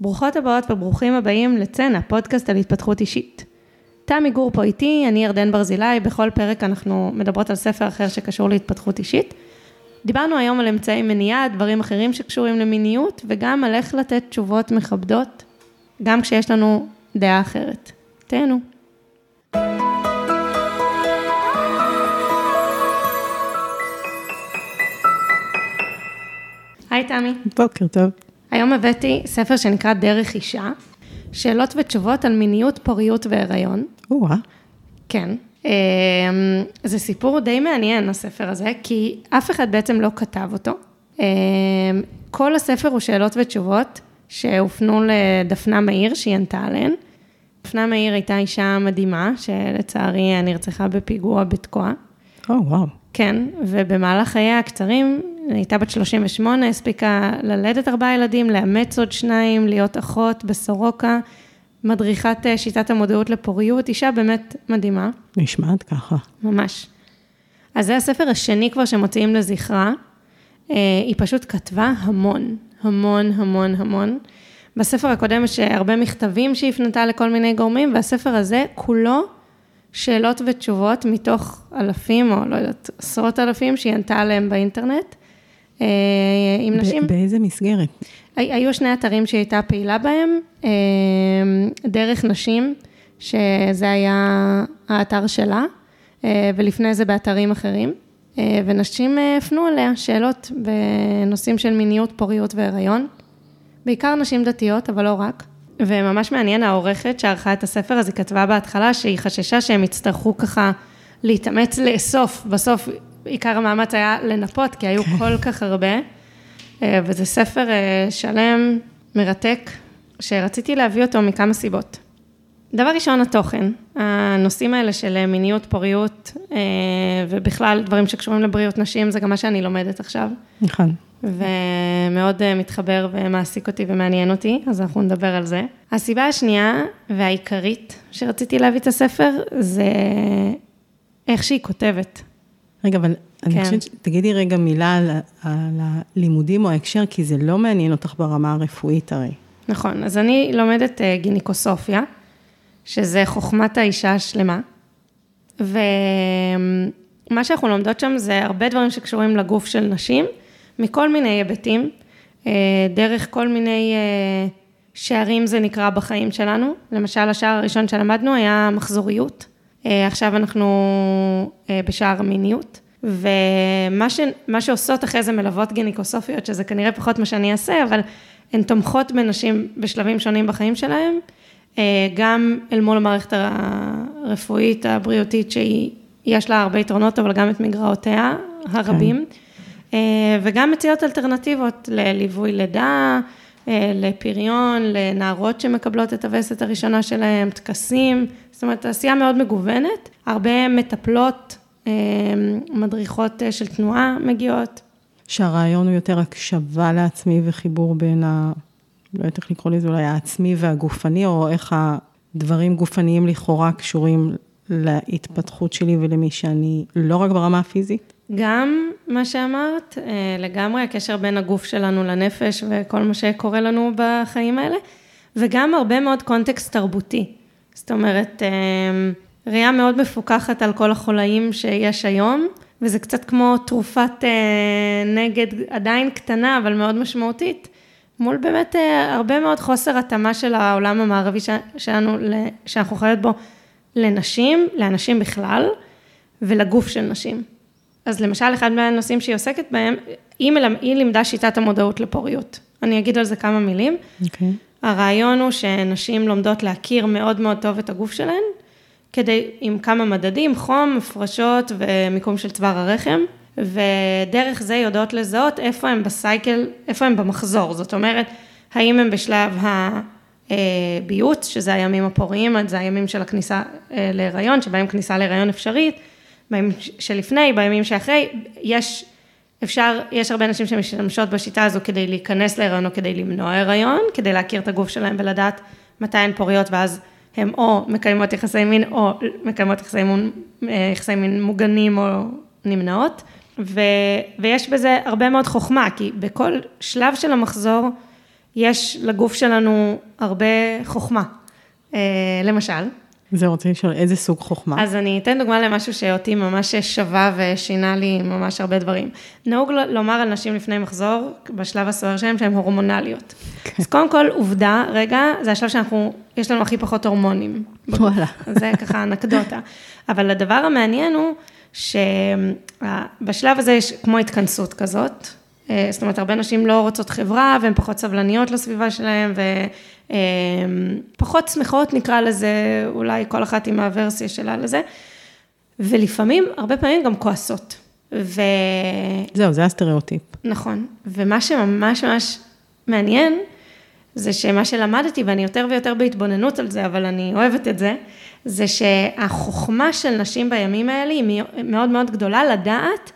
ברוכות הבאות וברוכים הבאים לצנע, פודקאסט על התפתחות אישית. תמי גור פה איתי, אני ירדן ברזילי, בכל פרק אנחנו מדברות על ספר אחר שקשור להתפתחות אישית. דיברנו היום על אמצעי מניעה, דברים אחרים שקשורים למיניות, וגם על איך לתת תשובות מכבדות, גם כשיש לנו דעה אחרת. תהנו. היי תמי. בוקר טוב. היום הבאתי ספר שנקרא דרך אישה, שאלות ותשובות על מיניות, פוריות והיריון. או-אה. כן. אמ, זה סיפור די מעניין, הספר הזה, כי אף אחד בעצם לא כתב אותו. אמ, כל הספר הוא שאלות ותשובות שהופנו לדפנה מאיר, שהיא ענתה עליהן. דפנה מאיר הייתה אישה מדהימה, שלצערי נרצחה בפיגוע בתקוע. או, וואו. כן, ובמהלך חייה הקצרים, הייתה בת 38, הספיקה ללדת ארבעה ילדים, לאמץ עוד שניים, להיות אחות בסורוקה, מדריכת אה, שיטת המודעות לפוריות, אישה באמת מדהימה. נשמעת ככה. ממש. אז זה הספר השני כבר שמוציאים לזכרה. אה, היא פשוט כתבה המון, המון, המון, המון. בספר הקודם יש הרבה מכתבים שהיא הפנתה לכל מיני גורמים, והספר הזה כולו שאלות ותשובות מתוך אלפים, או לא יודעת, עשרות אלפים שהיא ענתה עליהם באינטרנט. אה, עם נשים. באיזה מסגרת? היו שני אתרים שהיא הייתה פעילה בהם, אה, דרך נשים, שזה היה האתר שלה, אה, ולפני זה באתרים אחרים, ונשים הפנו אליה שאלות בנושאים של מיניות, פוריות והיריון, בעיקר נשים דתיות, אבל לא רק. וממש מעניין, העורכת שערכה את הספר, אז היא כתבה בהתחלה שהיא חששה שהם יצטרכו ככה להתאמץ לאסוף, בסוף עיקר המאמץ היה לנפות, כי היו כן. כל כך הרבה, אה, וזה ספר אה, שלם, מרתק, שרציתי להביא אותו מכמה סיבות. דבר ראשון, התוכן. הנושאים האלה של מיניות, פוריות, אה, ובכלל דברים שקשורים לבריאות נשים, זה גם מה שאני לומדת עכשיו. נכון. ומאוד מתחבר ומעסיק אותי ומעניין אותי, אז אנחנו נדבר על זה. הסיבה השנייה והעיקרית שרציתי להביא את הספר, זה איך שהיא כותבת. רגע, אבל כן. אני חושבת, תגידי רגע מילה על, על הלימודים או ההקשר, כי זה לא מעניין אותך ברמה הרפואית הרי. נכון, אז אני לומדת אה, גינקוסופיה, שזה חוכמת האישה השלמה, ומה שאנחנו לומדות שם זה הרבה דברים שקשורים לגוף של נשים, מכל מיני היבטים, אה, דרך כל מיני אה, שערים זה נקרא בחיים שלנו. למשל, השער הראשון שלמדנו היה מחזוריות. עכשיו אנחנו בשער המיניות. ומה ש, שעושות אחרי זה מלוות גינקוסופיות, שזה כנראה פחות מה שאני אעשה, אבל הן תומכות בנשים בשלבים שונים בחיים שלהם, אה, גם אל מול המערכת הרפואית, הבריאותית, שיש לה הרבה יתרונות, אבל גם את מגרעותיה הרבים, כן. וגם מציעות אלטרנטיבות לליווי לידה, אה, לפריון, לנערות שמקבלות את הווסת הראשונה שלהן, טקסים, זאת אומרת, תעשייה מאוד מגוונת, הרבה מטפלות אמ, מדריכות אה, של תנועה מגיעות. שהרעיון הוא יותר הקשבה לעצמי וחיבור בין ה... לא יודעת איך לקרוא לזה, אולי העצמי והגופני, או איך הדברים גופניים לכאורה קשורים להתפתחות שלי ולמי שאני, לא רק ברמה הפיזית? גם מה שאמרת, אה, לגמרי הקשר בין הגוף שלנו לנפש וכל מה שקורה לנו בחיים האלה, וגם הרבה מאוד קונטקסט תרבותי. זאת אומרת, אמ, ראייה מאוד מפוקחת על כל החולאים שיש היום, וזה קצת כמו תרופת אה, נגד, עדיין קטנה, אבל מאוד משמעותית, מול באמת אה, הרבה מאוד חוסר התאמה של העולם המערבי שלנו, שאנחנו חיות בו, לנשים, לאנשים בכלל, ולגוף של נשים. אז למשל, אחד מהנושאים שהיא עוסקת בהם, היא, מלמ... היא לימדה שיטת המודעות לפוריות. אני אגיד על זה כמה מילים. Okay. אוקיי. הרעיון הוא שנשים לומדות להכיר מאוד מאוד טוב את הגוף שלהן, כדי, עם כמה מדדים, חום, הפרשות ומיקום של צוואר הרחם, ודרך זה יודעות לזהות איפה הם בסייקל, איפה הם במחזור, זאת אומרת, האם הם בשלב הביוץ, שזה הימים הפוריים, זה הימים של הכניסה אה, להיריון, שבהם כניסה להיריון אפשרית, בימים שלפני, בימים שאחרי, יש, אפשר, יש הרבה נשים שמשתמשות בשיטה הזו כדי להיכנס להיריון או כדי למנוע הריון, כדי להכיר את הגוף שלהם ולדעת מתי הן פוריות ואז הן או מקיימות יחסי מין או מקיימות יחסי מין, אה, יחסי מין מוגנים או נמנעות, ו, ויש בזה הרבה מאוד חוכמה, כי בכל שלב של המחזור יש לגוף שלנו הרבה חוכמה. אה, למשל, זה רוצה לשאול, איזה סוג חוכמה? אז אני אתן דוגמה למשהו שאותי ממש שווה ושינה לי ממש הרבה דברים. נהוג לומר על נשים לפני מחזור, בשלב הסוער שלהם, שהן הורמונליות. Okay. אז קודם כל, עובדה, רגע, זה השלב שאנחנו, יש לנו הכי פחות הורמונים. וואלה. זה ככה אנקדוטה. אבל הדבר המעניין הוא, שבשלב הזה יש כמו התכנסות כזאת, זאת אומרת, הרבה נשים לא רוצות חברה, והן פחות סבלניות לסביבה שלהן, ופחות שמחות נקרא לזה, אולי כל אחת עם הוורסיה שלה לזה, ולפעמים, הרבה פעמים גם כועסות. ו... זהו, זה הסטריאוטיפ. נכון, ומה שממש ממש מעניין, זה שמה שלמדתי, ואני יותר ויותר בהתבוננות על זה, אבל אני אוהבת את זה, זה שהחוכמה של נשים בימים האלה היא מאוד מאוד גדולה לדעת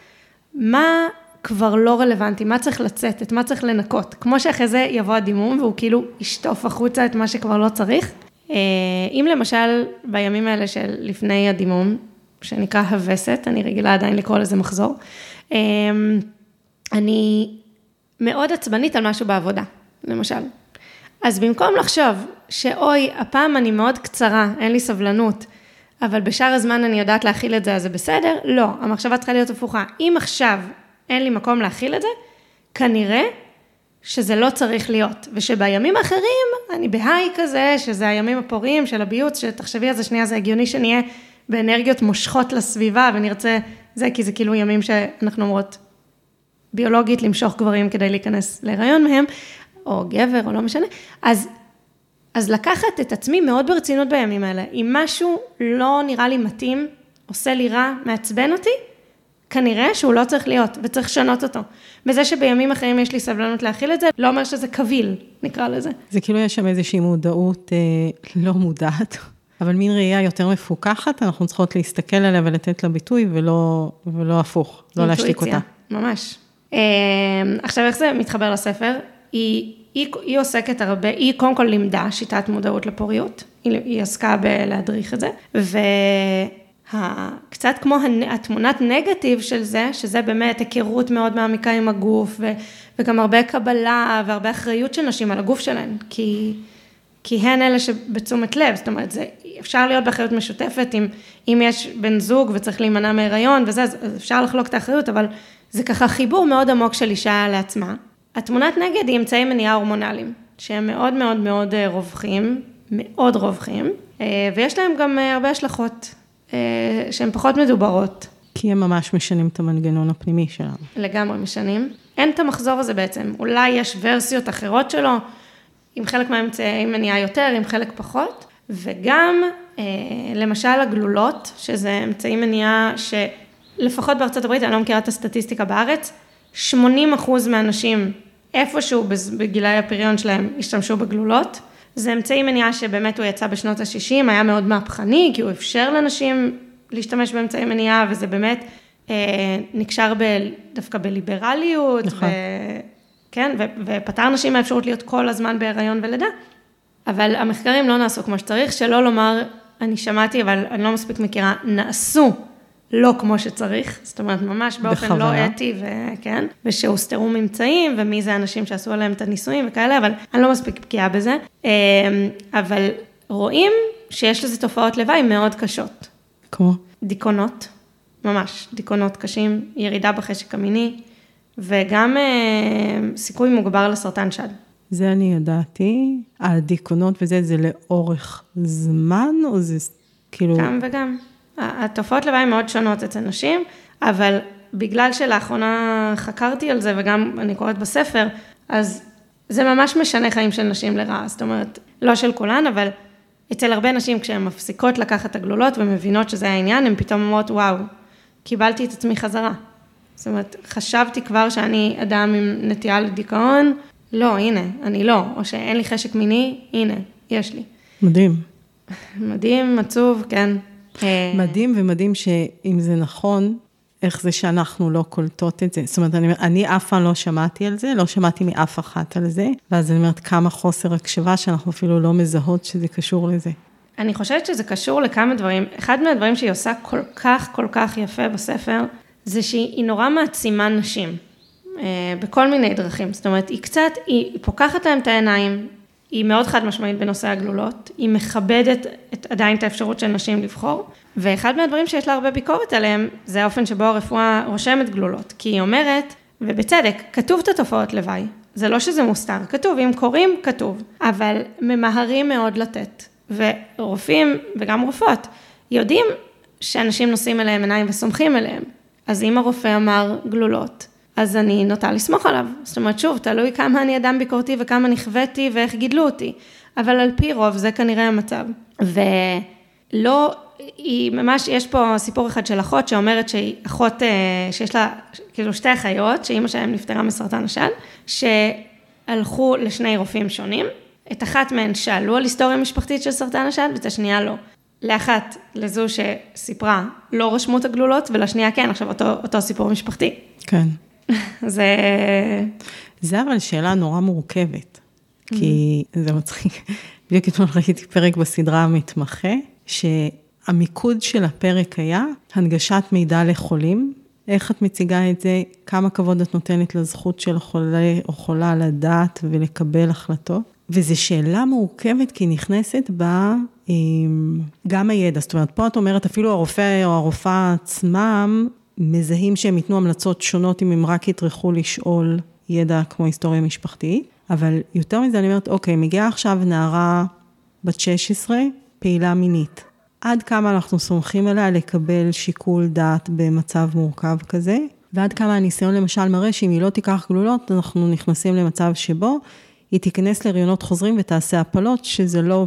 מה כבר לא רלוונטי, מה צריך לצאת, את מה צריך לנקות. כמו שאחרי זה יבוא הדימום והוא כאילו ישטוף החוצה את מה שכבר לא צריך. אה, אם למשל בימים האלה של לפני הדימום, שנקרא הווסת, אני רגילה עדיין לקרוא לזה מחזור, אה, אני מאוד עצבנית על משהו בעבודה, למשל. אז במקום לחשוב שאוי, הפעם אני מאוד קצרה, אין לי סבלנות, אבל בשאר הזמן אני יודעת להכיל את זה, אז זה בסדר? לא, המחשבה צריכה להיות הפוכה. אם עכשיו אין לי מקום להכיל את זה, כנראה שזה לא צריך להיות, ושבימים האחרים אני בהיי כזה, שזה הימים הפוריים של הביוץ, שתחשבי על זה שנייה, זה הגיוני שנהיה באנרגיות מושכות לסביבה ונרצה זה, כי זה כאילו ימים שאנחנו אומרות ביולוגית למשוך גברים כדי להיכנס להיריון מהם, או גבר, או לא משנה, אז, אז לקחת את עצמי מאוד ברצינות בימים האלה. אם משהו לא נראה לי מתאים, עושה לי רע, מעצבן אותי, כנראה שהוא לא צריך להיות, וצריך לשנות אותו. בזה שבימים אחרים יש לי סבלנות להכיל את זה, לא אומר שזה קביל, נקרא לזה. זה כאילו יש שם איזושהי מודעות אה, לא מודעת, אבל מין ראייה יותר מפוקחת, אנחנו צריכות להסתכל עליה ולתת לה ביטוי, ולא, ולא הפוך, לא להשתיק אותה. ממש. אה, עכשיו, איך זה מתחבר לספר? היא, היא, היא עוסקת הרבה, היא קודם כל לימדה שיטת מודעות לפוריות, היא, היא עסקה בלהדריך את זה, ו... קצת כמו התמונת נגטיב של זה, שזה באמת היכרות מאוד מעמיקה עם הגוף, ו, וגם הרבה קבלה והרבה אחריות של נשים על הגוף שלהן, כי, כי הן אלה שבתשומת לב, זאת אומרת, זה, אפשר להיות באחריות משותפת, אם, אם יש בן זוג וצריך להימנע מהיריון וזה, אז אפשר לחלוק את האחריות, אבל זה ככה חיבור מאוד עמוק של אישה לעצמה. התמונת נגד היא אמצעי מניעה הורמונליים, שהם מאוד מאוד מאוד אה, רווחים, מאוד רווחים, אה, ויש להם גם אה, הרבה השלכות. אה, שהן פחות מדוברות. כי הם ממש משנים את המנגנון הפנימי שלנו. לגמרי משנים. אין את המחזור הזה בעצם, אולי יש ורסיות אחרות שלו, עם חלק מהאמצעי מניעה יותר, עם חלק פחות, וגם אה, למשל הגלולות, שזה אמצעי מניעה שלפחות בארצות הברית, אני לא מכירה את הסטטיסטיקה בארץ, 80 אחוז מהאנשים איפשהו בגילאי הפריון שלהם השתמשו בגלולות. זה אמצעי מניעה שבאמת הוא יצא בשנות ה-60, היה מאוד מהפכני, כי הוא אפשר לנשים להשתמש באמצעי מניעה, וזה באמת אה, נקשר ב, דווקא בליברליות, נכון. ו, כן, ו, ופתר נשים מהאפשרות להיות כל הזמן בהיריון ולידה. אבל המחקרים לא נעשו כמו שצריך, שלא לומר, אני שמעתי, אבל אני לא מספיק מכירה, נעשו לא כמו שצריך, זאת אומרת, ממש באופן בכוונה. לא אתי, וכן, ושהוסתרו ממצאים, ומי זה האנשים שעשו עליהם את הניסויים וכאלה, אבל אני לא מספיק בקיאה בזה. אמ, אבל רואים שיש לזה תופעות לוואי מאוד קשות. כמו? דיכאונות, ממש, דיכאונות קשים, ירידה בחשק המיני, וגם אה, סיכוי מוגבר לסרטן שד. זה אני ידעתי, הדיכאונות וזה, זה לאורך זמן, או זה כאילו... גם וגם. התופעות לוואי מאוד שונות אצל נשים, אבל בגלל שלאחרונה חקרתי על זה וגם אני קוראת בספר, אז זה ממש משנה חיים של נשים לרעה, זאת אומרת, לא של כולן, אבל אצל הרבה נשים כשהן מפסיקות לקחת את הגלולות ומבינות שזה העניין, הן פתאום אומרות, וואו, קיבלתי את עצמי חזרה. זאת אומרת, חשבתי כבר שאני אדם עם נטייה לדיכאון, לא, הנה, אני לא, או שאין לי חשק מיני, הנה, יש לי. מדהים. מדהים, עצוב, כן. אה, מדהים ומדהים שאם זה נכון, איך זה שאנחנו לא קולטות את זה. זאת אומרת, אני, אני אף פעם לא שמעתי על זה, לא שמעתי מאף אחת על זה, ואז אני אומרת כמה חוסר הקשבה שאנחנו אפילו לא מזהות שזה קשור לזה. אני חושבת שזה קשור לכמה דברים. אחד מהדברים שהיא עושה כל כך, כל כך יפה בספר, זה שהיא נורא מעצימה נשים. אה, בכל מיני דרכים. זאת אומרת, היא קצת, היא פוקחת להם את העיניים, היא מאוד חד משמעית בנושא הגלולות, היא מכבדת את, עדיין את האפשרות של נשים לבחור, ואחד מהדברים שיש לה הרבה ביקורת עליהם, זה האופן שבו הרפואה רושמת גלולות, כי היא אומרת, ובצדק, כתוב את התופעות לוואי, זה לא שזה מוסתר, כתוב, אם קוראים, כתוב, אבל ממהרים מאוד לתת, ורופאים וגם רופאות יודעים שאנשים נושאים אליהם עיניים וסומכים אליהם, אז אם הרופא אמר גלולות, אז אני נוטה לסמוך עליו. זאת אומרת, שוב, תלוי כמה אני אדם ביקורתי וכמה נכוויתי ואיך גידלו אותי. אבל על פי רוב זה כנראה המצב. ולא, היא ממש, יש פה סיפור אחד של אחות שאומרת שהיא אחות, אה, שיש לה כאילו שתי אחיות, שאימא שלהם נפטרה מסרטן השד, שהלכו לשני רופאים שונים. את אחת מהן שאלו על היסטוריה משפחתית של סרטן השד, ואת השנייה לא. לאחת, לזו שסיפרה, לא רשמו את הגלולות, ולשנייה כן, עכשיו אותו, אותו סיפור משפחתי. כן. זה... זה אבל שאלה נורא מורכבת, כי זה מצחיק. בדיוק אתמול ראיתי פרק בסדרה המתמחה, שהמיקוד של הפרק היה הנגשת מידע לחולים. איך את מציגה את זה, כמה כבוד את נותנת לזכות של חולה או חולה לדעת ולקבל החלטות. וזו שאלה מורכבת, כי נכנסת בה גם הידע. זאת אומרת, פה את אומרת, אפילו הרופא או הרופאה עצמם מזהים שהם ייתנו המלצות שונות אם הם רק יטרחו לשאול ידע כמו היסטוריה משפחתית, אבל יותר מזה אני אומרת, אוקיי, מגיעה עכשיו נערה בת 16, פעילה מינית. עד כמה אנחנו סומכים עליה לקבל שיקול דעת במצב מורכב כזה, ועד כמה הניסיון למשל מראה שאם היא לא תיקח גלולות, אנחנו נכנסים למצב שבו היא תיכנס להריונות חוזרים ותעשה הפלות, שזה לא,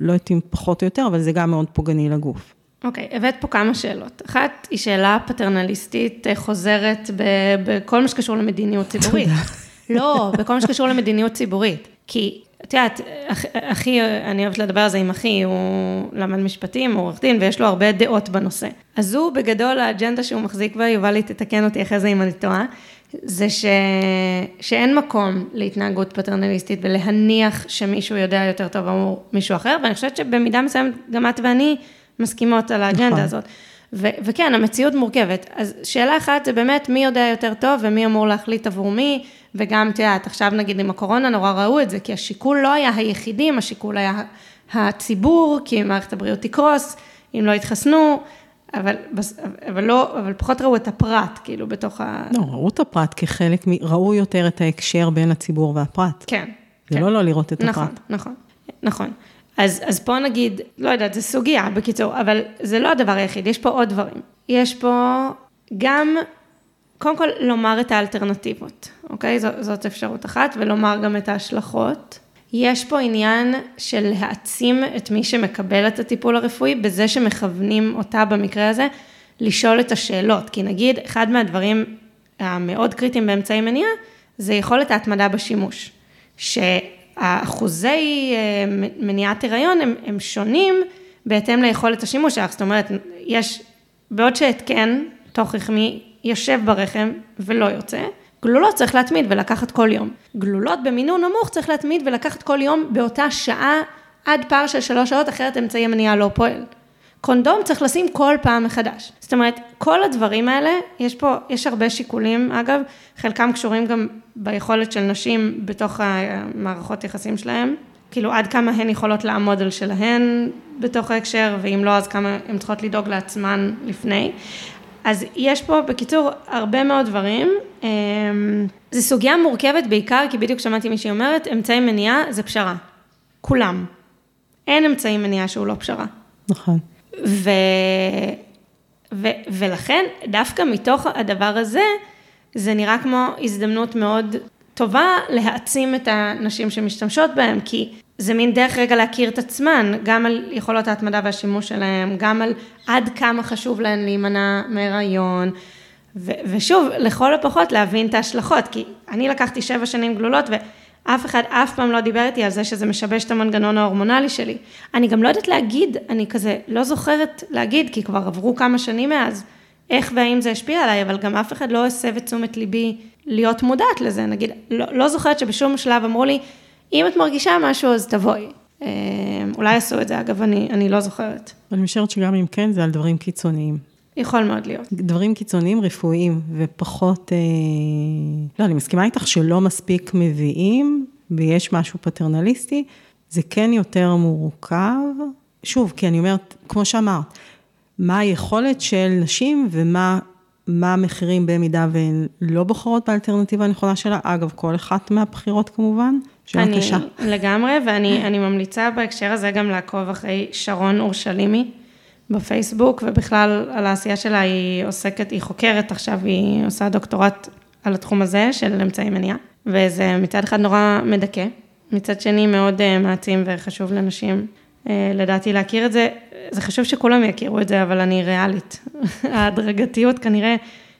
לא יודעת אם פחות או יותר, אבל זה גם מאוד פוגעני לגוף. אוקיי, okay, הבאת פה כמה שאלות. אחת היא שאלה פטרנליסטית אה, חוזרת בכל מה שקשור למדיניות ציבורית. לא, בכל מה שקשור למדיניות ציבורית. כי, את יודעת, אחי, אני אוהבת לדבר על זה עם אחי, הוא למד משפטים, הוא עורך דין, ויש לו הרבה דעות בנושא. אז הוא, בגדול, האג'נדה שהוא מחזיק בה, יובל לי תתקן אותי אחרי זה אם אני טועה, זה ש... שאין מקום להתנהגות פטרנליסטית ולהניח שמישהו יודע יותר טוב עבור מישהו אחר, ואני חושבת שבמידה מסוימת גם את ואני מסכימות על האג'נדה נכון. הזאת. ו- וכן, המציאות מורכבת. אז שאלה אחת זה באמת מי יודע יותר טוב ומי אמור להחליט עבור מי, וגם, את יודעת, עכשיו נגיד עם הקורונה נורא ראו את זה, כי השיקול לא היה היחידים, השיקול היה הציבור, כי מערכת הבריאות תקרוס, אם לא יתחסנו, אבל, אבל לא, אבל פחות ראו את הפרט, כאילו, בתוך ה... לא, ראו את הפרט כחלק מ... ראו יותר את ההקשר בין הציבור והפרט. כן. זה כן. לא לא לראות את נכון, הפרט. נכון, נכון. אז, אז פה נגיד, לא יודעת, זו סוגיה בקיצור, אבל זה לא הדבר היחיד, יש פה עוד דברים. יש פה גם, קודם כל, לומר את האלטרנטיבות, אוקיי? זו, זאת אפשרות אחת, ולומר גם את ההשלכות. יש פה עניין של להעצים את מי שמקבל את הטיפול הרפואי, בזה שמכוונים אותה במקרה הזה, לשאול את השאלות. כי נגיד, אחד מהדברים המאוד קריטיים באמצעי מניעה, זה יכולת ההתמדה בשימוש. ש... האחוזי אה, מניעת הריון הם, הם שונים בהתאם ליכולת השימוש שלך, זאת אומרת, יש, בעוד שהתקן, תוך רחמי, יושב ברחם ולא יוצא, גלולות צריך להתמיד ולקחת כל יום. גלולות במינון נמוך צריך להתמיד ולקחת כל יום באותה שעה עד פער של שלוש שעות, אחרת אמצעי המניעה לא פועל. קונדום צריך לשים כל פעם מחדש. זאת אומרת, כל הדברים האלה, יש פה, יש הרבה שיקולים, אגב, חלקם קשורים גם ביכולת של נשים בתוך המערכות יחסים שלהם, כאילו עד כמה הן יכולות לעמוד על שלהן בתוך ההקשר, ואם לא, אז כמה הן צריכות לדאוג לעצמן לפני. אז יש פה, בקיצור, הרבה מאוד דברים. אמ, זו סוגיה מורכבת בעיקר, כי בדיוק שמעתי מישהי אומרת, אמצעי מניעה זה פשרה. כולם. אין אמצעי מניעה שהוא לא פשרה. נכון. ו... ו... ולכן, דווקא מתוך הדבר הזה, זה נראה כמו הזדמנות מאוד טובה להעצים את הנשים שמשתמשות בהם, כי זה מין דרך רגע להכיר את עצמן, גם על יכולות ההתמדה והשימוש שלהם, גם על עד כמה חשוב להן להימנע מהיריון, ו- ושוב, לכל הפחות להבין את ההשלכות, כי אני לקחתי שבע שנים גלולות, ו... אף אחד אף פעם לא דיבר איתי על זה שזה משבש את המנגנון ההורמונלי שלי. אני גם לא יודעת להגיד, אני כזה לא זוכרת להגיד, כי כבר עברו כמה שנים מאז, איך והאם זה השפיע עליי, אבל גם אף אחד לא הסב את תשומת ליבי להיות מודעת לזה. נגיד, לא, לא זוכרת שבשום שלב אמרו לי, אם את מרגישה משהו אז תבואי. אה, אולי עשו את זה, אגב, אני, אני לא זוכרת. אני משערת שגם אם כן, זה על דברים קיצוניים. יכול מאוד להיות. דברים קיצוניים רפואיים ופחות, אה, לא, אני מסכימה איתך שלא מספיק מביאים ויש משהו פטרנליסטי, זה כן יותר מורכב. שוב, כי אני אומרת, כמו שאמרת, מה היכולת של נשים ומה מה המחירים במידה והן לא בוחרות באלטרנטיבה הנכונה שלה, אגב, כל אחת מהבחירות כמובן, אני קשה. לגמרי, ואני ממליצה בהקשר הזה גם לעקוב אחרי שרון אורשלימי בפייסבוק, ובכלל על העשייה שלה היא עוסקת, היא חוקרת עכשיו, היא עושה דוקטורט על התחום הזה של אמצעי מניעה, וזה מצד אחד נורא מדכא, מצד שני מאוד אה, מעצים וחשוב לנשים אה, לדעתי להכיר את זה, זה חשוב שכולם יכירו את זה, אבל אני ריאלית. ההדרגתיות כנראה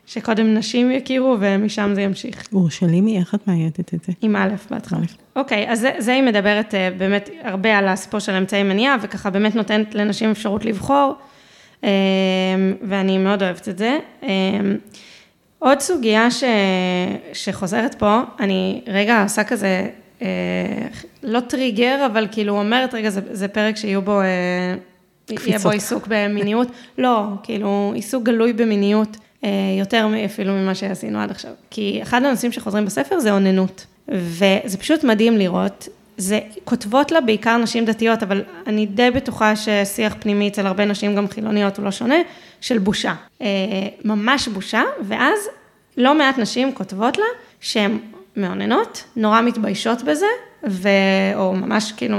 שקודם נשים יכירו ומשם זה ימשיך. אורשלימי, איך את מאייתת את זה? עם א' בהתחלה. אוקיי, אז זה, זה היא מדברת אה, באמת הרבה על הסיפור של אמצעי מניעה, וככה באמת נותנת לנשים אפשרות לבחור, אה, ואני מאוד אוהבת את זה. עוד סוגיה ש, שחוזרת פה, אני רגע עושה כזה אה, לא טריגר, אבל כאילו אומרת, רגע, זה, זה פרק שיהיו בו, אה, יהיה בו עיסוק במיניות. לא, כאילו, עיסוק גלוי במיניות, אה, יותר אפילו ממה שעשינו עד עכשיו. כי אחד הנושאים שחוזרים בספר זה אוננות. וזה פשוט מדהים לראות. זה, כותבות לה בעיקר נשים דתיות, אבל אני די בטוחה ששיח פנימי אצל הרבה נשים, גם חילוניות, הוא לא שונה, של בושה. ממש בושה, ואז לא מעט נשים כותבות לה שהן מאוננות, נורא מתביישות בזה, ו... או ממש כאילו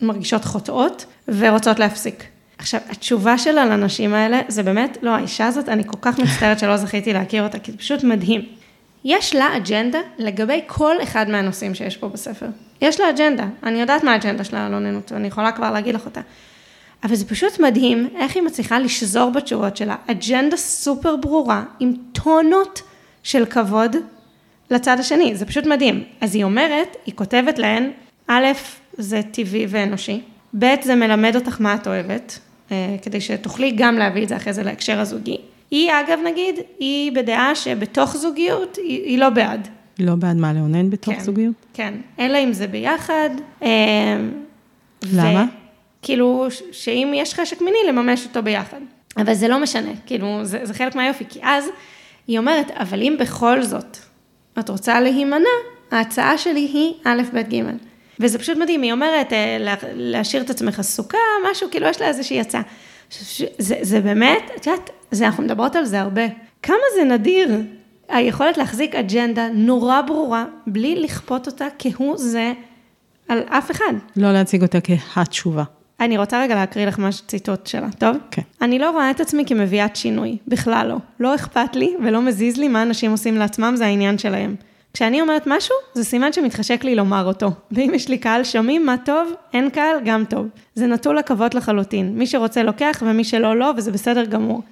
מרגישות חוטאות, ורוצות להפסיק. עכשיו, התשובה שלה לנשים האלה, זה באמת, לא, האישה הזאת, אני כל כך מצטערת שלא זכיתי להכיר אותה, כי זה פשוט מדהים. יש לה אג'נדה לגבי כל אחד מהנושאים שיש פה בספר. יש לה אג'נדה, אני יודעת מה האג'נדה שלה על אוננות, ואני יכולה כבר להגיד לך אותה. אבל זה פשוט מדהים איך היא מצליחה לשזור בתשובות שלה, אג'נדה סופר ברורה, עם טונות של כבוד לצד השני, זה פשוט מדהים. אז היא אומרת, היא כותבת להן, א', זה טבעי ואנושי, ב', זה מלמד אותך מה את אוהבת, כדי שתוכלי גם להביא את זה אחרי זה להקשר הזוגי. היא, אגב, נגיד, היא בדעה שבתוך זוגיות, היא, היא לא בעד. לא בעד מה, לאונן בתוך כן, זוגיות? כן, אלא אם זה ביחד. אה, למה? כאילו, שאם יש חשק מיני, לממש אותו ביחד. אבל זה לא משנה, כאילו, זה, זה חלק מהיופי, כי אז היא אומרת, אבל אם בכל זאת את רוצה להימנע, ההצעה שלי היא א', ב', ג'. וזה פשוט מדהים, היא אומרת, אה, להשאיר את עצמך עסוקה, משהו, כאילו יש לה איזושהי הצעה. זה, זה באמת, את יודעת, זה, אנחנו מדברות על זה הרבה. כמה זה נדיר, היכולת להחזיק אג'נדה נורא ברורה, בלי לכפות אותה כהוא זה על אף אחד. לא להציג אותה כהתשובה. אני רוצה רגע להקריא לך משהו ציטוט שלה, טוב? כן. אני לא רואה את עצמי כמביאת שינוי, בכלל לא. לא אכפת לי ולא מזיז לי מה אנשים עושים לעצמם, זה העניין שלהם. כשאני אומרת משהו, זה סימן שמתחשק לי לומר אותו. ואם יש לי קהל שומעים מה טוב, אין קהל, גם טוב. זה נטול עכבות לחלוטין. מי שרוצה לוקח ומי שלא, לא, וזה בסדר גמור.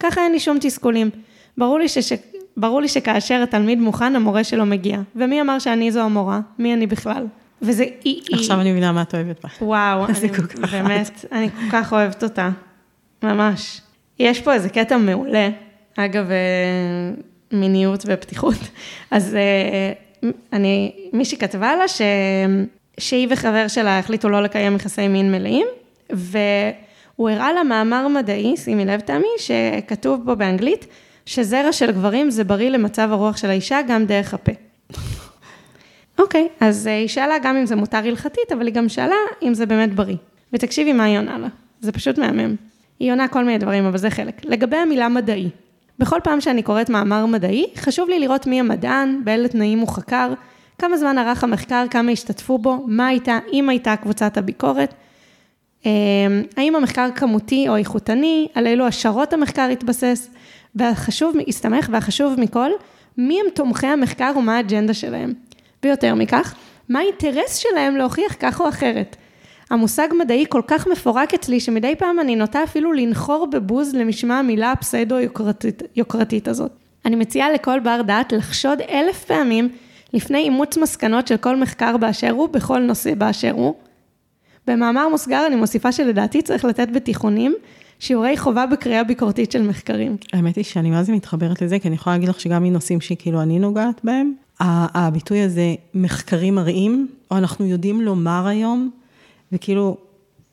ככה אין לי שום תסכולים. ברור לי, שש... ברור לי שכאשר התלמיד מוכן, המורה שלו מגיע. ומי אמר שאני זו המורה? מי אני בכלל? וזה, היא... עכשיו היא... אני מבינה מה את אוהבת בה. וואו, אני באמת, אני כל כך אוהבת אותה. ממש. יש פה איזה קטע מעולה, אגב, אה, מיניות ופתיחות. אז אה, אני, מישהי כתבה לה ש... שהיא וחבר שלה החליטו לא לקיים יחסי מין מלאים, והוא הראה לה מאמר מדעי, שימי לב תמי, שכתוב בו באנגלית, שזרע של גברים זה בריא למצב הרוח של האישה גם דרך הפה. אוקיי, אז אה, היא שאלה גם אם זה מותר הלכתית, אבל היא גם שאלה אם זה באמת בריא. ותקשיבי מה היא עונה לה, זה פשוט מהמם. היא עונה כל מיני דברים, אבל זה חלק. לגבי המילה מדעי, בכל פעם שאני קוראת מאמר מדעי, חשוב לי לראות מי המדען, באילו תנאים הוא חקר, כמה זמן ערך המחקר, כמה השתתפו בו, מה הייתה, אם הייתה קבוצת הביקורת, אמ, האם המחקר כמותי או איכותני, על אילו השערות המחקר התבסס, והחשוב, הסתמך והחשוב מכל, מי הם תומכי המחקר ומה האג'נדה שלהם. ויותר מכך, מה האינטרס שלהם להוכיח כך או אחרת. המושג מדעי כל כך מפורק אצלי, שמדי פעם אני נוטה אפילו לנחור בבוז למשמע המילה הפסאודו-יוקרתית הזאת. אני מציעה לכל בר דעת לחשוד אלף פעמים לפני אימוץ מסקנות של כל מחקר באשר הוא, בכל נושא באשר הוא. במאמר מוסגר אני מוסיפה שלדעתי צריך לתת בתיכונים שיעורי חובה בקריאה ביקורתית של מחקרים. האמת היא שאני מה זה מתחברת לזה, כי אני יכולה להגיד לך שגם מנושאים שכאילו אני נוגעת בהם, הביטוי הזה, מחקרים מראים, או אנחנו יודעים לומר היום, וכאילו,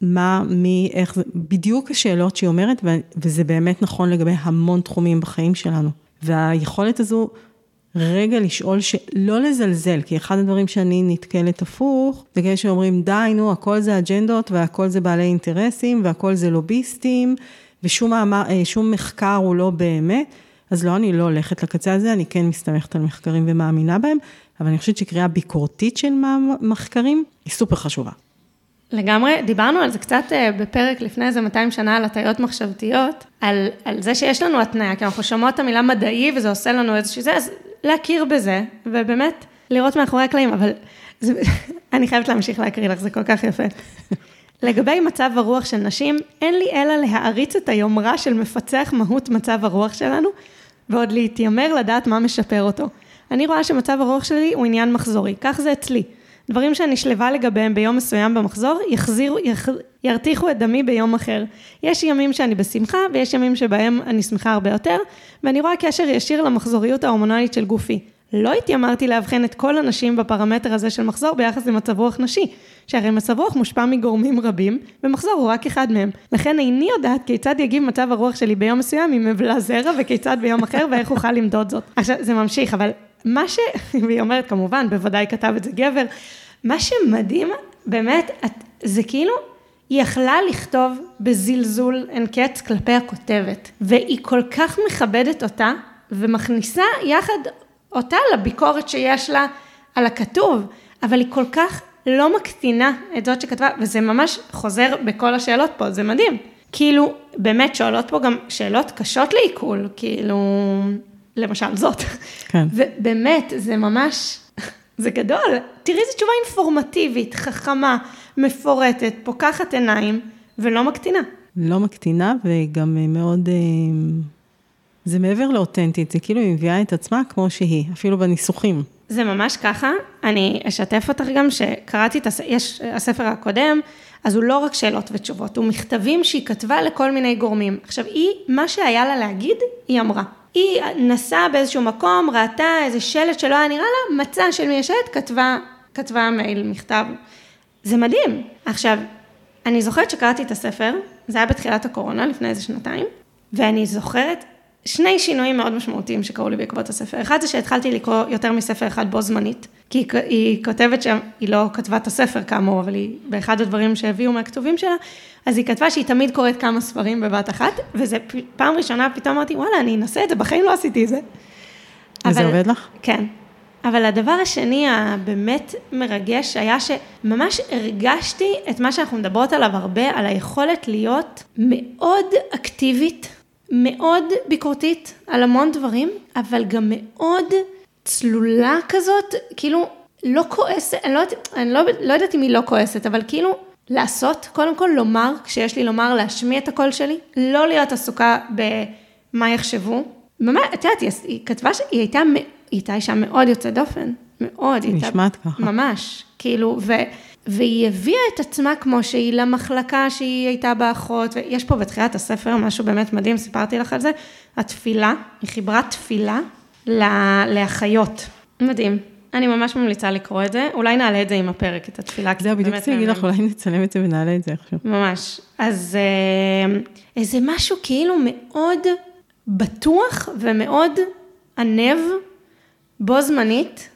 מה, מי, איך בדיוק השאלות שהיא אומרת, וזה באמת נכון לגבי המון תחומים בחיים שלנו. והיכולת הזו, רגע לשאול, לא לזלזל, כי אחד הדברים שאני נתקלת הפוך, זה כאלה שאומרים, די, נו, הכל זה אג'נדות, והכל זה בעלי אינטרסים, והכל זה לוביסטים, ושום אה, מחקר הוא לא באמת. אז לא, אני לא הולכת לקצה הזה, אני כן מסתמכת על מחקרים ומאמינה בהם, אבל אני חושבת שקריאה ביקורתית של מחקרים היא סופר חשובה. לגמרי, דיברנו על זה קצת אה, בפרק לפני איזה 200 שנה על הטיות מחשבתיות, על, על זה שיש לנו התניה, כי אנחנו שומעות את המילה מדעי וזה עושה לנו איזושהי זה, אז להכיר בזה, ובאמת לראות מאחורי הקלעים, אבל זה, אני חייבת להמשיך להקריא לך, זה כל כך יפה. לגבי מצב הרוח של נשים, אין לי אלא להעריץ את היומרה של מפצח מהות מצב הרוח שלנו, ועוד להתיימר לדעת מה משפר אותו. אני רואה שמצב הרוח שלי הוא עניין מחזורי, כך זה אצלי. דברים שאני שלווה לגביהם ביום מסוים במחזור, יחזירו, יח... ירתיחו את דמי ביום אחר. יש ימים שאני בשמחה, ויש ימים שבהם אני שמחה הרבה יותר, ואני רואה קשר ישיר למחזוריות ההורמונלית של גופי. לא התיימרתי לאבחן את כל הנשים בפרמטר הזה של מחזור ביחס למצב רוח נשי, שהרי מצב רוח מושפע מגורמים רבים, ומחזור הוא רק אחד מהם. לכן איני יודעת כיצד יגיב מצב הרוח שלי ביום מסוים אם מבלה זרע, וכיצד ביום אחר, ואיך אוכל למדוד זאת. עכשיו, זה ממשיך, אבל מה ש... והיא אומרת, כמובן, בוודאי כתב את זה גבר, מה שמדהים, באמת, את, זה כאילו, היא יכלה לכתוב בזלזול אין קץ כלפי הכותבת, והיא כל כך מכבדת אותה, ומכניסה יחד אותה לביקורת שיש לה על הכתוב, אבל היא כל כך לא מקטינה את זאת שכתבה, וזה ממש חוזר בכל השאלות פה, זה מדהים. כאילו, באמת שואלות פה גם שאלות קשות לעיכול, כאילו, למשל זאת. כן. ובאמת, זה ממש, זה גדול. תראי איזה תשובה אינפורמטיבית, חכמה, מפורטת, פוקחת עיניים, ולא מקטינה. לא מקטינה, וגם מאוד... אה, זה מעבר לאותנטית, זה כאילו היא מביאה את עצמה כמו שהיא, אפילו בניסוחים. זה ממש ככה, אני אשתף אותך גם שקראתי את הספר, יש הספר הקודם, אז הוא לא רק שאלות ותשובות, הוא מכתבים שהיא כתבה לכל מיני גורמים. עכשיו, היא, מה שהיה לה להגיד, היא אמרה. היא נסעה באיזשהו מקום, ראתה איזה שלט שלא היה נראה לה, מצאה של מי השלט, כתבה, כתבה מייל, מכתב. זה מדהים. עכשיו, אני זוכרת שקראתי את הספר, זה היה בתחילת הקורונה, לפני איזה שנתיים, ואני זוכרת שני שינויים מאוד משמעותיים שקרו לי בעקבות הספר. אחד זה שהתחלתי לקרוא יותר מספר אחד בו זמנית, כי היא, היא כותבת שם, היא לא כתבה את הספר כאמור, אבל היא, באחד הדברים שהביאו מהכתובים שלה, אז היא כתבה שהיא תמיד קוראת כמה ספרים בבת אחת, וזה פעם ראשונה, פתאום אמרתי, וואלה, אני אנסה את זה, בחיים לא עשיתי את זה. וזה עובד לך? כן. אבל הדבר השני הבאמת מרגש היה שממש הרגשתי את מה שאנחנו מדברות עליו הרבה, על היכולת להיות מאוד אקטיבית מאוד ביקורתית על המון דברים, אבל גם מאוד צלולה כזאת, כאילו לא כועסת, אני, לא, אני לא, לא יודעת אם היא לא כועסת, אבל כאילו לעשות, קודם כל לומר, כשיש לי לומר, להשמיע את הקול שלי, לא להיות עסוקה במה יחשבו. ממש, את יודעת, היא, היא כתבה שהיא הייתה, היא הייתה אישה מאוד יוצאת דופן, מאוד. היא נשמעת ככה. ממש, כאילו, ו... והיא הביאה את עצמה כמו שהיא למחלקה שהיא הייתה באחות, ויש פה בתחילת הספר משהו באמת מדהים, סיפרתי לך על זה, התפילה, היא חיברה תפילה לאחיות, מדהים. אני ממש ממליצה לקרוא את זה, אולי נעלה את זה עם הפרק, את התפילה. זהו, בדיוק רציתי להגיד לך, אולי נצלם את זה ונעלה את זה עכשיו. ממש. אז אה, איזה משהו כאילו מאוד בטוח ומאוד ענב, בו זמנית,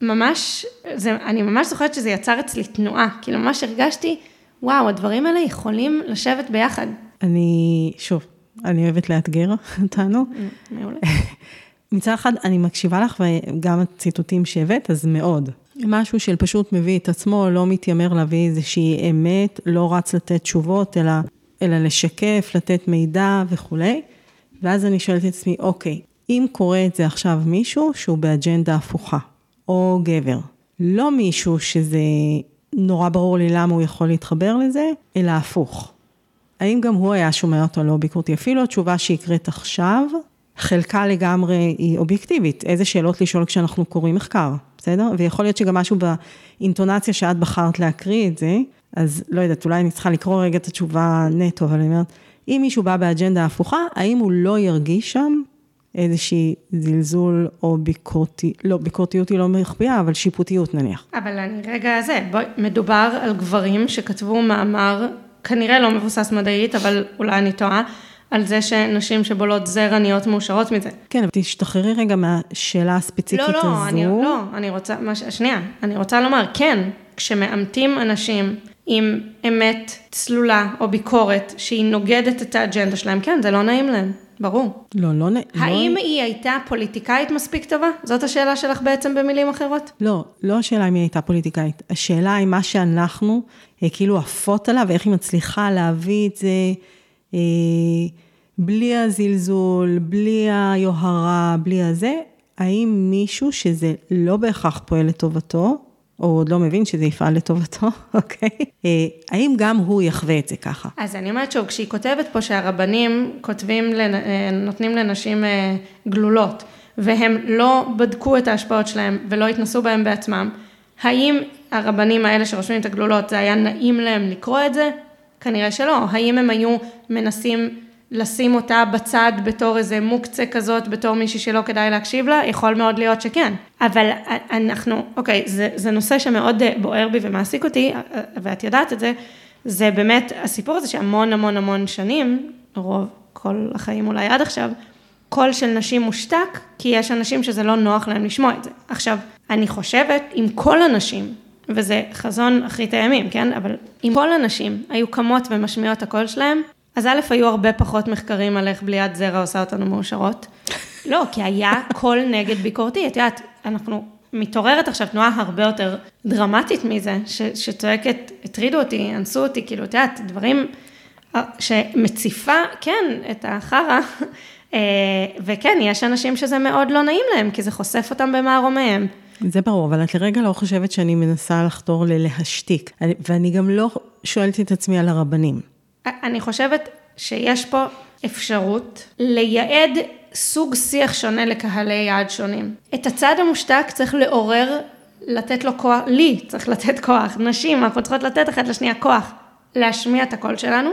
ממש, זה, אני ממש זוכרת שזה יצר אצלי תנועה, כאילו ממש הרגשתי, וואו, הדברים האלה יכולים לשבת ביחד. אני, שוב, אני אוהבת לאתגר אותנו. מעולה. מצד אחד, אני מקשיבה לך, וגם הציטוטים שהבאת, אז מאוד. משהו של פשוט מביא את עצמו, לא מתיימר להביא איזושהי אמת, לא רץ לתת תשובות, אלא, אלא לשקף, לתת מידע וכולי. ואז אני שואלת את עצמי, אוקיי, אם קורה את זה עכשיו מישהו שהוא באג'נדה הפוכה, או גבר. לא מישהו שזה נורא ברור לי למה הוא יכול להתחבר לזה, אלא הפוך. האם גם הוא היה שומע אותו לא ביקורתי? אפילו התשובה שהקראת עכשיו, חלקה לגמרי היא אובייקטיבית. איזה שאלות לשאול כשאנחנו קוראים מחקר, בסדר? ויכול להיות שגם משהו באינטונציה שאת בחרת להקריא את זה, אז לא יודעת, אולי אני צריכה לקרוא רגע את התשובה נטו, אבל אני אומרת, אם מישהו בא באג'נדה הפוכה, האם הוא לא ירגיש שם איזושהי זלזול או ביקורתי, לא, ביקורתיות היא לא מחביאה, אבל שיפוטיות נניח. אבל אני רגע זה, בואי, מדובר על גברים שכתבו מאמר כנראה לא מבוסס מדעית, אבל אולי אני טועה, על זה שנשים שבולות זרע נהיות מאושרות מזה. כן, אבל תשתחררי רגע מהשאלה הספציפית לא, הזו. לא, אני, לא, אני רוצה, מש, שנייה, אני רוצה לומר, כן, כשמאמתים אנשים עם אמת צלולה או ביקורת שהיא נוגדת את האג'נדה שלהם, כן, זה לא נעים להם, ברור. לא, לא... נ- האם לא, היא הייתה פוליטיקאית מספיק טובה? זאת השאלה שלך בעצם במילים אחרות? לא, לא השאלה אם היא הייתה פוליטיקאית. השאלה היא מה שאנחנו אה, כאילו עפות עליו, ואיך היא מצליחה להביא את זה אה, בלי הזלזול, בלי היוהרה, בלי הזה. האם מישהו שזה לא בהכרח פועל לטובתו, או עוד לא מבין שזה יפעל לטובתו, אוקיי? אה, האם גם הוא יחווה את זה ככה? אז אני אומרת שוב, כשהיא כותבת פה שהרבנים כותבים, אה, נותנים לנשים אה, גלולות, והם לא בדקו את ההשפעות שלהם ולא התנסו בהם בעצמם, האם הרבנים האלה שרושמים את הגלולות, זה היה נעים להם לקרוא את זה? כנראה שלא. האם הם היו מנסים לשים אותה בצד בתור איזה מוקצה כזאת, בתור מישהי שלא כדאי להקשיב לה? יכול מאוד להיות שכן. אבל אנחנו, אוקיי, זה, זה נושא שמאוד אה, בוער בי ומעסיק אותי, אה, ואת יודעת את זה, זה באמת הסיפור הזה שהמון המון המון שנים, רוב, כל החיים אולי עד עכשיו, קול של נשים מושתק, כי יש אנשים שזה לא נוח להם לשמוע את זה. עכשיו, אני חושבת, אם כל הנשים, וזה חזון אחרית הימים, כן? אבל אם כל הנשים היו קמות ומשמיעות הקול שלהם, אז א', היו הרבה פחות מחקרים על איך בליעת זרע עושה אותנו מאושרות. לא, כי היה קול נגד ביקורתי. את יודעת, אנחנו, מתעוררת עכשיו תנועה הרבה יותר דרמטית מזה, ש, שצועקת, הטרידו אותי, אנסו אותי, כאילו, את יודעת, דברים אה, שמציפה, כן, את החרא. אה, וכן, יש אנשים שזה מאוד לא נעים להם, כי זה חושף אותם במערומיהם. זה ברור, אבל את לרגע לא חושבת שאני מנסה לחתור ללהשתיק. אני- ואני גם לא שואלת את עצמי על הרבנים. אני חושבת שיש פה אפשרות לייעד סוג שיח שונה לקהלי יעד שונים. את הצד המושתק צריך לעורר, לתת לו כוח, לי צריך לתת כוח, נשים, אנחנו צריכות לתת אחת לשנייה כוח, להשמיע את הקול שלנו,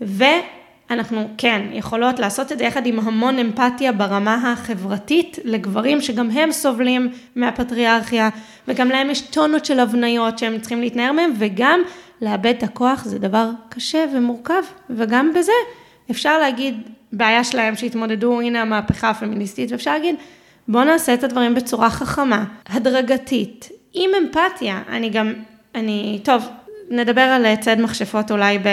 ואנחנו כן יכולות לעשות את זה יחד עם המון אמפתיה ברמה החברתית לגברים שגם הם סובלים מהפטריארכיה, וגם להם יש טונות של הבניות שהם צריכים להתנער מהם, וגם לאבד את הכוח זה דבר קשה ומורכב, וגם בזה אפשר להגיד, בעיה שלהם שהתמודדו, הנה המהפכה הפמיניסטית, ואפשר להגיד, בואו נעשה את הדברים בצורה חכמה, הדרגתית, עם אמפתיה. אני גם, אני, טוב, נדבר על ציד מכשפות אולי ב...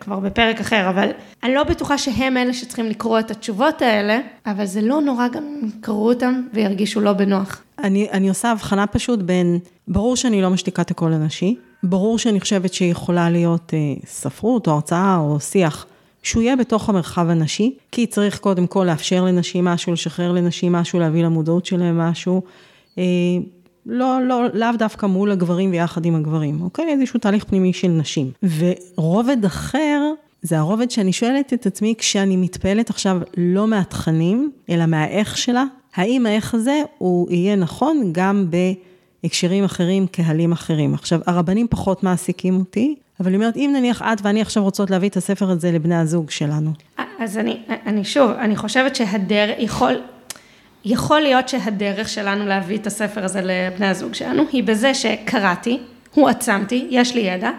כבר בפרק אחר, אבל אני לא בטוחה שהם אלה שצריכים לקרוא את התשובות האלה, אבל זה לא נורא גם אם יקראו אותם וירגישו לא בנוח. אני, אני עושה הבחנה פשוט בין, ברור שאני לא משתיקה את הקול הנשי, ברור שאני חושבת שיכולה להיות אה, ספרות או הרצאה או שיח, שהוא יהיה בתוך המרחב הנשי, כי צריך קודם כל לאפשר לנשים משהו, לשחרר לנשים משהו, להביא למודעות שלהם משהו. אה, לא, לא, לאו דווקא מול הגברים ויחד עם הגברים, אוקיי? איזשהו תהליך פנימי של נשים. ורובד אחר, זה הרובד שאני שואלת את עצמי כשאני מתפעלת עכשיו לא מהתכנים, אלא מהאיך שלה, האם האיך הזה הוא יהיה נכון גם בהקשרים אחרים, קהלים אחרים. עכשיו, הרבנים פחות מעסיקים אותי, אבל אני אומרת, אם נניח את ואני עכשיו רוצות להביא את הספר הזה לבני הזוג שלנו. אז אני, אני שוב, אני חושבת שהדרך, יכול, יכול להיות שהדרך שלנו להביא את הספר הזה לבני הזוג שלנו, היא בזה שקראתי, הועצמתי, יש לי ידע,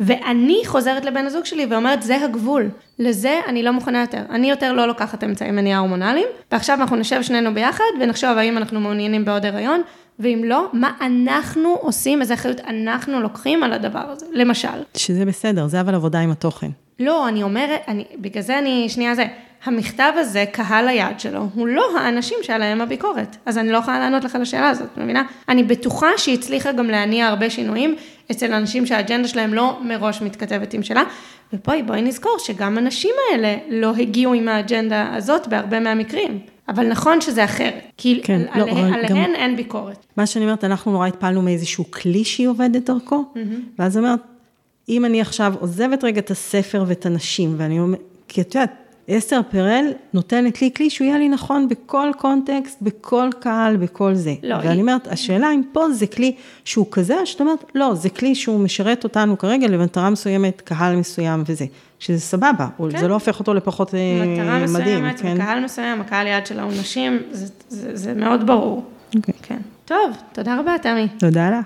ואני חוזרת לבן הזוג שלי ואומרת, זה הגבול, לזה אני לא מוכנה יותר. אני יותר לא לוקחת אמצעי מניעה הורמונליים, ועכשיו אנחנו נשב שנינו ביחד ונחשוב האם אנחנו מעוניינים בעוד הריון, ואם לא, מה אנחנו עושים, איזה אחריות אנחנו לוקחים על הדבר הזה, למשל. שזה בסדר, זה אבל עבודה עם התוכן. לא, אני אומרת, אני, בגלל זה אני, שנייה זה, המכתב הזה, קהל היעד שלו, הוא לא האנשים שעליהם הביקורת. אז אני לא יכולה לענות לך לשאלה הזאת, מבינה? אני בטוחה שהיא הצליחה גם להניע הרבה שינויים אצל אנשים שהאג'נדה שלהם לא מראש מתכתבת עם שלה. ובואי, בואי נזכור שגם הנשים האלה לא הגיעו עם האג'נדה הזאת בהרבה מהמקרים. אבל נכון שזה אחרת, כי כן, על, לא, עליהן, עליהן גם- אין ביקורת. מה שאני אומרת, אנחנו נורא התפעלנו מאיזשהו כלי שהיא עובדת דרכו, ואז אני אומרת, אם אני עכשיו עוזבת רגע את הספר ואת הנשים, ואני אומרת, כי את יודעת, אסתר פרל נותנת לי כלי שהוא יהיה לי נכון בכל קונטקסט, בכל קהל, בכל זה. לא, ואני היא- אומרת, השאלה אם פה זה כלי שהוא כזה, שאת אומרת, לא, זה כלי שהוא משרת אותנו כרגע למטרה מסוימת, קהל מסוים וזה. שזה סבבה, כן. זה לא הופך אותו לפחות אה, מטרה מדהים, מסוימת, כן? וקהל מסוים, הקהל יעד שלה הוא נשים, זה, זה, זה מאוד ברור. אוקיי. כן. טוב, תודה רבה, תמי. תודה לך.